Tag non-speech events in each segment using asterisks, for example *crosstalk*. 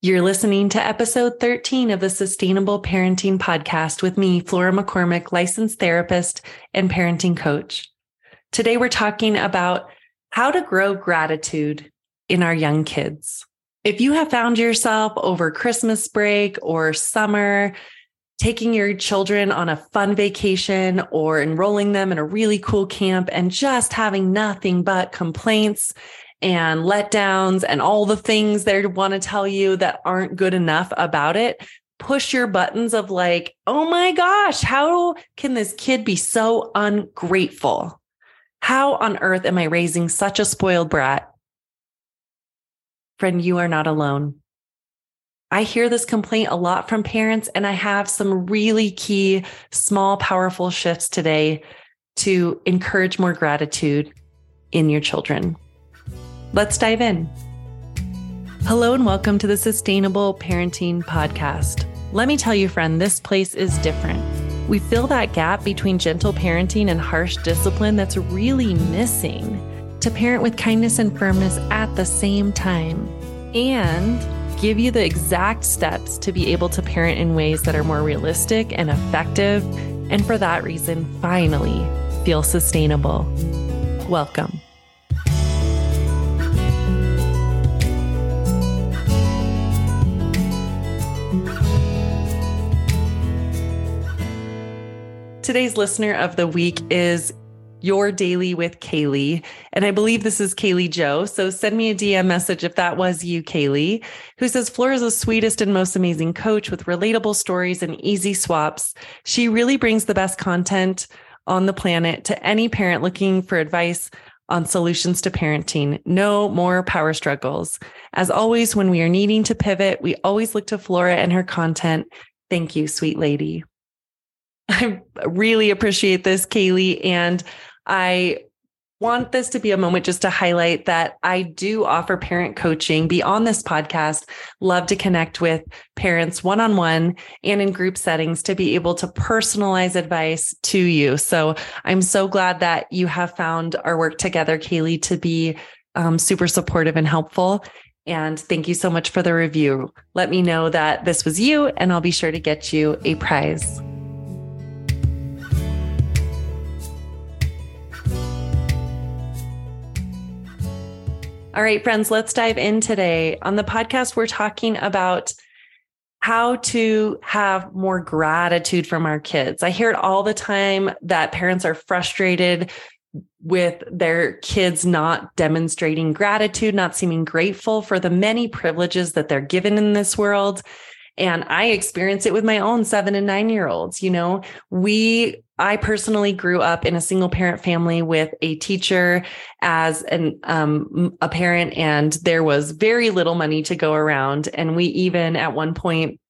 You're listening to episode 13 of the Sustainable Parenting Podcast with me, Flora McCormick, licensed therapist and parenting coach. Today, we're talking about how to grow gratitude in our young kids. If you have found yourself over Christmas break or summer, taking your children on a fun vacation or enrolling them in a really cool camp and just having nothing but complaints and letdowns and all the things they want to tell you that aren't good enough about it, push your buttons of like, oh my gosh, how can this kid be so ungrateful? How on earth am I raising such a spoiled brat? Friend, you are not alone. I hear this complaint a lot from parents, and I have some really key, small, powerful shifts today to encourage more gratitude in your children. Let's dive in. Hello, and welcome to the Sustainable Parenting Podcast. Let me tell you, friend, this place is different. We fill that gap between gentle parenting and harsh discipline that's really missing to parent with kindness and firmness at the same time and give you the exact steps to be able to parent in ways that are more realistic and effective. And for that reason, finally feel sustainable. Welcome. Today's listener of the week is your daily with Kaylee. And I believe this is Kaylee Joe. So send me a DM message if that was you, Kaylee, who says Flora is the sweetest and most amazing coach with relatable stories and easy swaps. She really brings the best content on the planet to any parent looking for advice on solutions to parenting. No more power struggles. As always, when we are needing to pivot, we always look to Flora and her content. Thank you, sweet lady. I really appreciate this, Kaylee. And I want this to be a moment just to highlight that I do offer parent coaching beyond this podcast. Love to connect with parents one on one and in group settings to be able to personalize advice to you. So I'm so glad that you have found our work together, Kaylee, to be um, super supportive and helpful. And thank you so much for the review. Let me know that this was you, and I'll be sure to get you a prize. All right, friends, let's dive in today. On the podcast, we're talking about how to have more gratitude from our kids. I hear it all the time that parents are frustrated with their kids not demonstrating gratitude, not seeming grateful for the many privileges that they're given in this world. And I experience it with my own seven and nine year olds. You know, we, I personally grew up in a single parent family with a teacher as an, um, a parent, and there was very little money to go around. And we even at one point,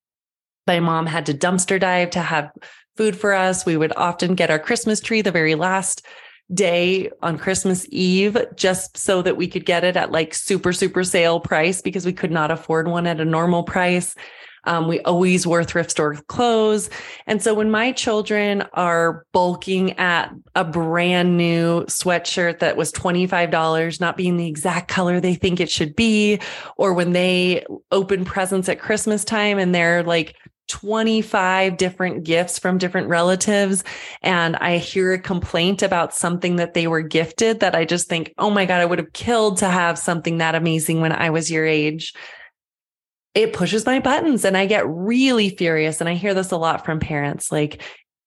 my mom had to dumpster dive to have food for us. We would often get our Christmas tree the very last day on Christmas Eve just so that we could get it at like super, super sale price because we could not afford one at a normal price. Um, we always wore thrift store clothes. And so when my children are bulking at a brand new sweatshirt that was $25, not being the exact color they think it should be, or when they open presents at Christmas time and they're like, 25 different gifts from different relatives and I hear a complaint about something that they were gifted that I just think, oh my God, I would have killed to have something that amazing when I was your age it pushes my buttons and I get really furious. And I hear this a lot from parents like,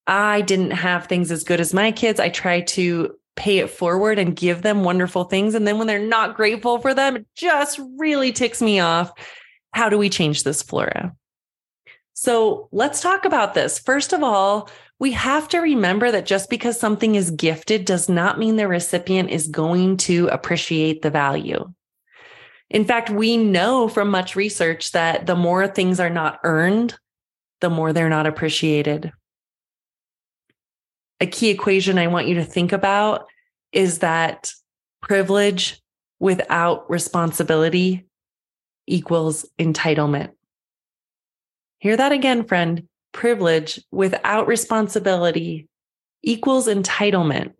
I didn't have things as good as my kids. I try to pay it forward and give them wonderful things. And then when they're not grateful for them, it just really ticks me off. How do we change this, Flora? So let's talk about this. First of all, we have to remember that just because something is gifted does not mean the recipient is going to appreciate the value. In fact, we know from much research that the more things are not earned, the more they're not appreciated. A key equation I want you to think about is that privilege without responsibility equals entitlement. Hear that again, friend. Privilege without responsibility equals entitlement.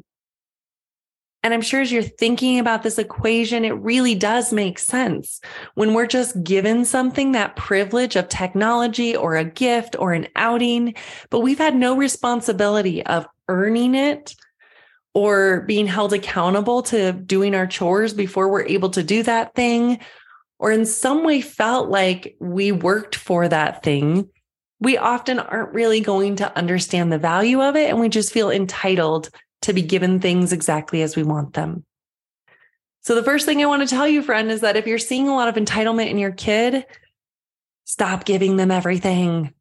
And I'm sure as you're thinking about this equation, it really does make sense. When we're just given something, that privilege of technology or a gift or an outing, but we've had no responsibility of earning it or being held accountable to doing our chores before we're able to do that thing, or in some way felt like we worked for that thing, we often aren't really going to understand the value of it. And we just feel entitled to be given things exactly as we want them. So, the first thing I want to tell you, friend, is that if you're seeing a lot of entitlement in your kid, stop giving them everything.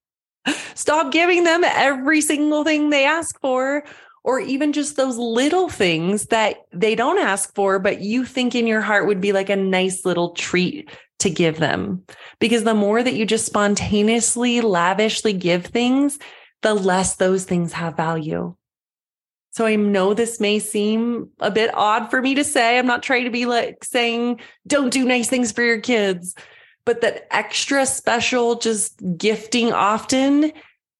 *laughs* stop giving them every single thing they ask for, or even just those little things that they don't ask for, but you think in your heart would be like a nice little treat to give them. Because the more that you just spontaneously, lavishly give things, the less those things have value. So I know this may seem a bit odd for me to say. I'm not trying to be like saying, don't do nice things for your kids, but that extra special, just gifting often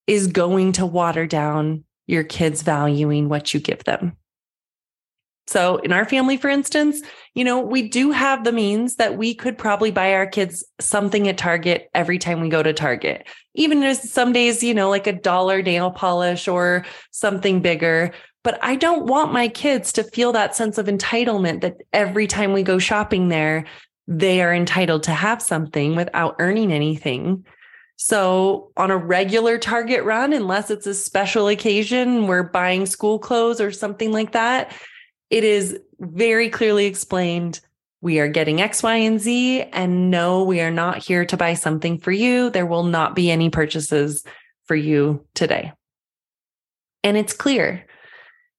is going to water down your kids valuing what you give them. So in our family, for instance, you know, we do have the means that we could probably buy our kids something at Target every time we go to Target. Even as some days, you know, like a dollar nail polish or something bigger. But I don't want my kids to feel that sense of entitlement that every time we go shopping there, they are entitled to have something without earning anything. So, on a regular Target run, unless it's a special occasion, we're buying school clothes or something like that, it is very clearly explained we are getting X, Y, and Z. And no, we are not here to buy something for you. There will not be any purchases for you today. And it's clear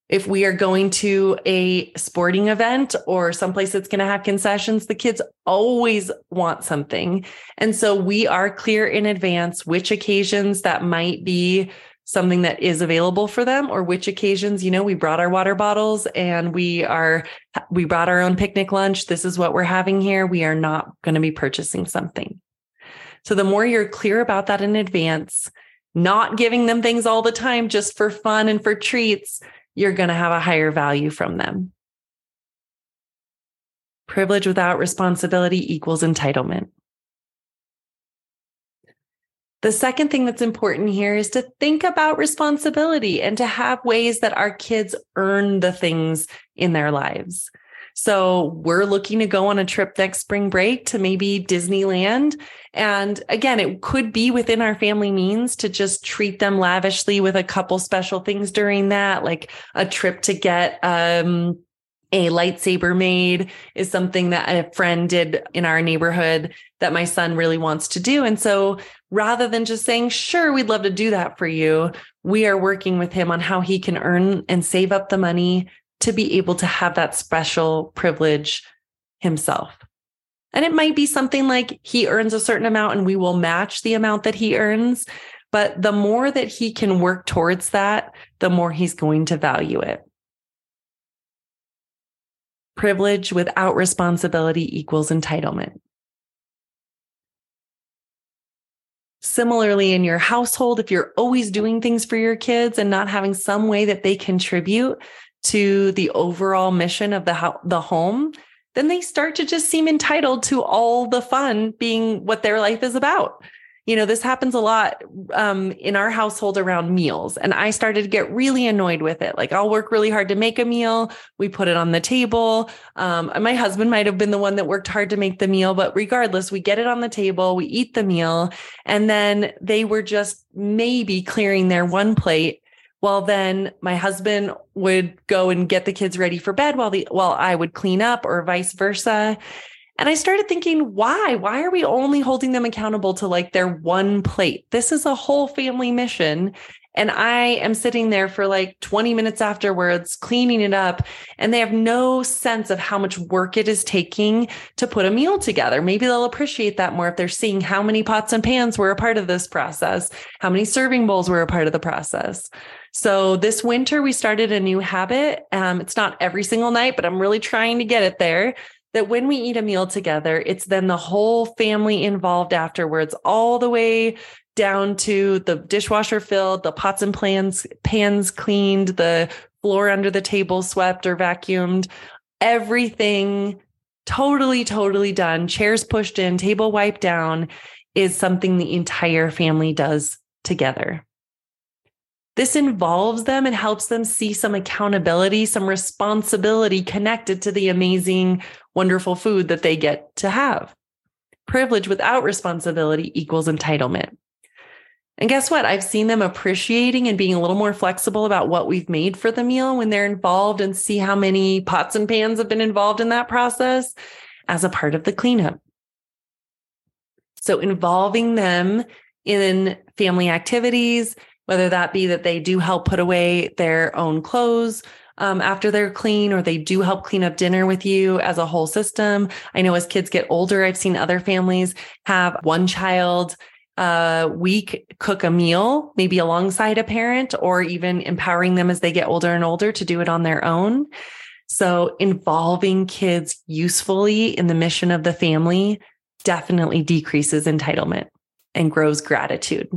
if we are going to a sporting event or someplace that's going to have concessions, the kids always want something. And so we are clear in advance which occasions that might be something that is available for them or which occasions you know we brought our water bottles and we are we brought our own picnic lunch. This is what we're having here. We are not going to be purchasing something. So the more you're clear about that in advance not giving them things all the time just for fun and for treats you're going to have a higher value from them privilege without responsibility equals entitlement the second thing that's important here is to think about responsibility and to have ways that our kids earn the things in their lives. So we're looking to go on a trip next spring break to maybe Disneyland. And again, it could be within our family means to just treat them lavishly with a couple special things during that, like a trip to get, um, a lightsaber made is something that a friend did in our neighborhood that my son really wants to do. And so rather than just saying, sure, we'd love to do that for you, we are working with him on how he can earn and save up the money to be able to have that special privilege himself. And it might be something like he earns a certain amount and we will match the amount that he earns. But the more that he can work towards that, the more he's going to value it privilege without responsibility equals entitlement. Similarly, in your household, if you're always doing things for your kids and not having some way that they contribute to the overall mission of the, ho- the home, then they start to just seem entitled to all the fun being what their life is about you know, this happens a lot um, in our household around meals. And I started to get really annoyed with it. Like, I'll work really hard to make a meal. We put it on the table. Um, my husband might have been the one that worked hard to make the meal, but regardless, we get it on the table, we eat the meal. And then they were just maybe clearing their one plate. Well, then my husband would go and get the kids ready for bed while the while I would clean up or vice versa. And I started thinking, why? Why are we only holding them accountable to like their one plate? This is a whole family mission. And I am sitting there for like 20 minutes afterwards, cleaning it up. And they have no sense of how much work it is taking to put a meal together. Maybe they'll appreciate that more if they're seeing how many pots and pans were a part of this process, how many serving bowls were a part of the process. So this winter, we started a new habit. Um, it's not every single night, but I'm really trying to get it there that when we eat a meal together, it's then the whole family involved afterwards, all the way down to the dishwasher filled, the pots and pans, pans cleaned, the floor under the table swept or vacuumed, everything totally, totally done, chairs pushed in, table wiped down is something the entire family does together. This involves them and helps them see some accountability, some responsibility connected to the amazing, wonderful food that they get to have. Privilege without responsibility equals entitlement. And guess what? I've seen them appreciating and being a little more flexible about what we've made for the meal when they're involved and see how many pots and pans have been involved in that process as a part of the cleanup. So involving them in family activities, whether that be that they do help put away their own clothes um, after they're clean, or they do help clean up dinner with you as a whole system. I know as kids get older, I've seen other families have one child a week cook a meal, maybe alongside a parent, or even empowering them as they get older and older to do it on their own. So involving kids usefully in the mission of the family definitely decreases entitlement and grows gratitude.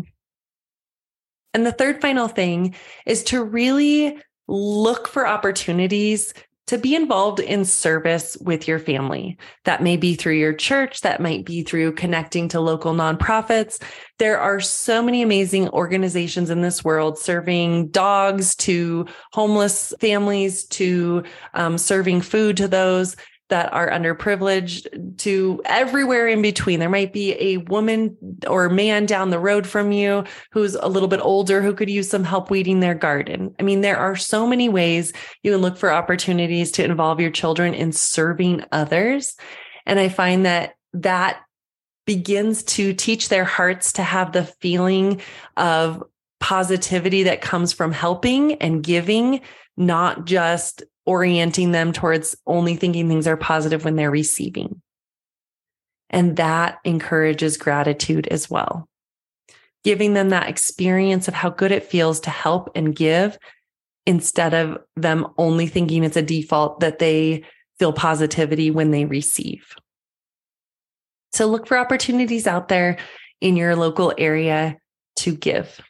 And the third final thing is to really look for opportunities to be involved in service with your family. That may be through your church, that might be through connecting to local nonprofits. There are so many amazing organizations in this world serving dogs to homeless families to um, serving food to those that are underprivileged to everywhere in between. There might be a woman or man down the road from you who's a little bit older who could use some help weeding their garden. I mean, there are so many ways you can look for opportunities to involve your children in serving others. And I find that that begins to teach their hearts to have the feeling of positivity that comes from helping and giving, not just orienting them towards only thinking things are positive when they're receiving. And that encourages gratitude as well. Giving them that experience of how good it feels to help and give instead of them only thinking it's a default that they feel positivity when they receive. So look for opportunities out there in your local area to give.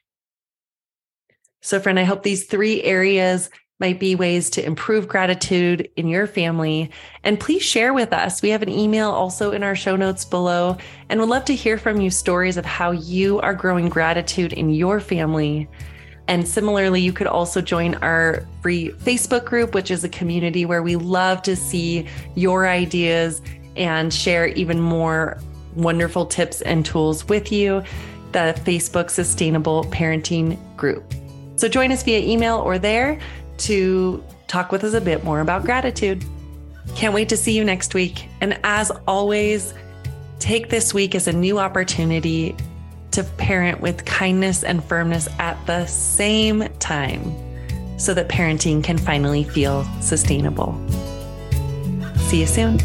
So, friend, I hope these three areas might be ways to improve gratitude in your family. And please share with us. We have an email also in our show notes below, and we'd love to hear from you stories of how you are growing gratitude in your family. And similarly, you could also join our free Facebook group, which is a community where we love to see your ideas and share even more wonderful tips and tools with you. The Facebook Sustainable Parenting Group. So join us via email or there to talk with us a bit more about gratitude. Can't wait to see you next week. And as always, take this week as a new opportunity to parent with kindness and firmness at the same time so that parenting can finally feel sustainable. See you soon.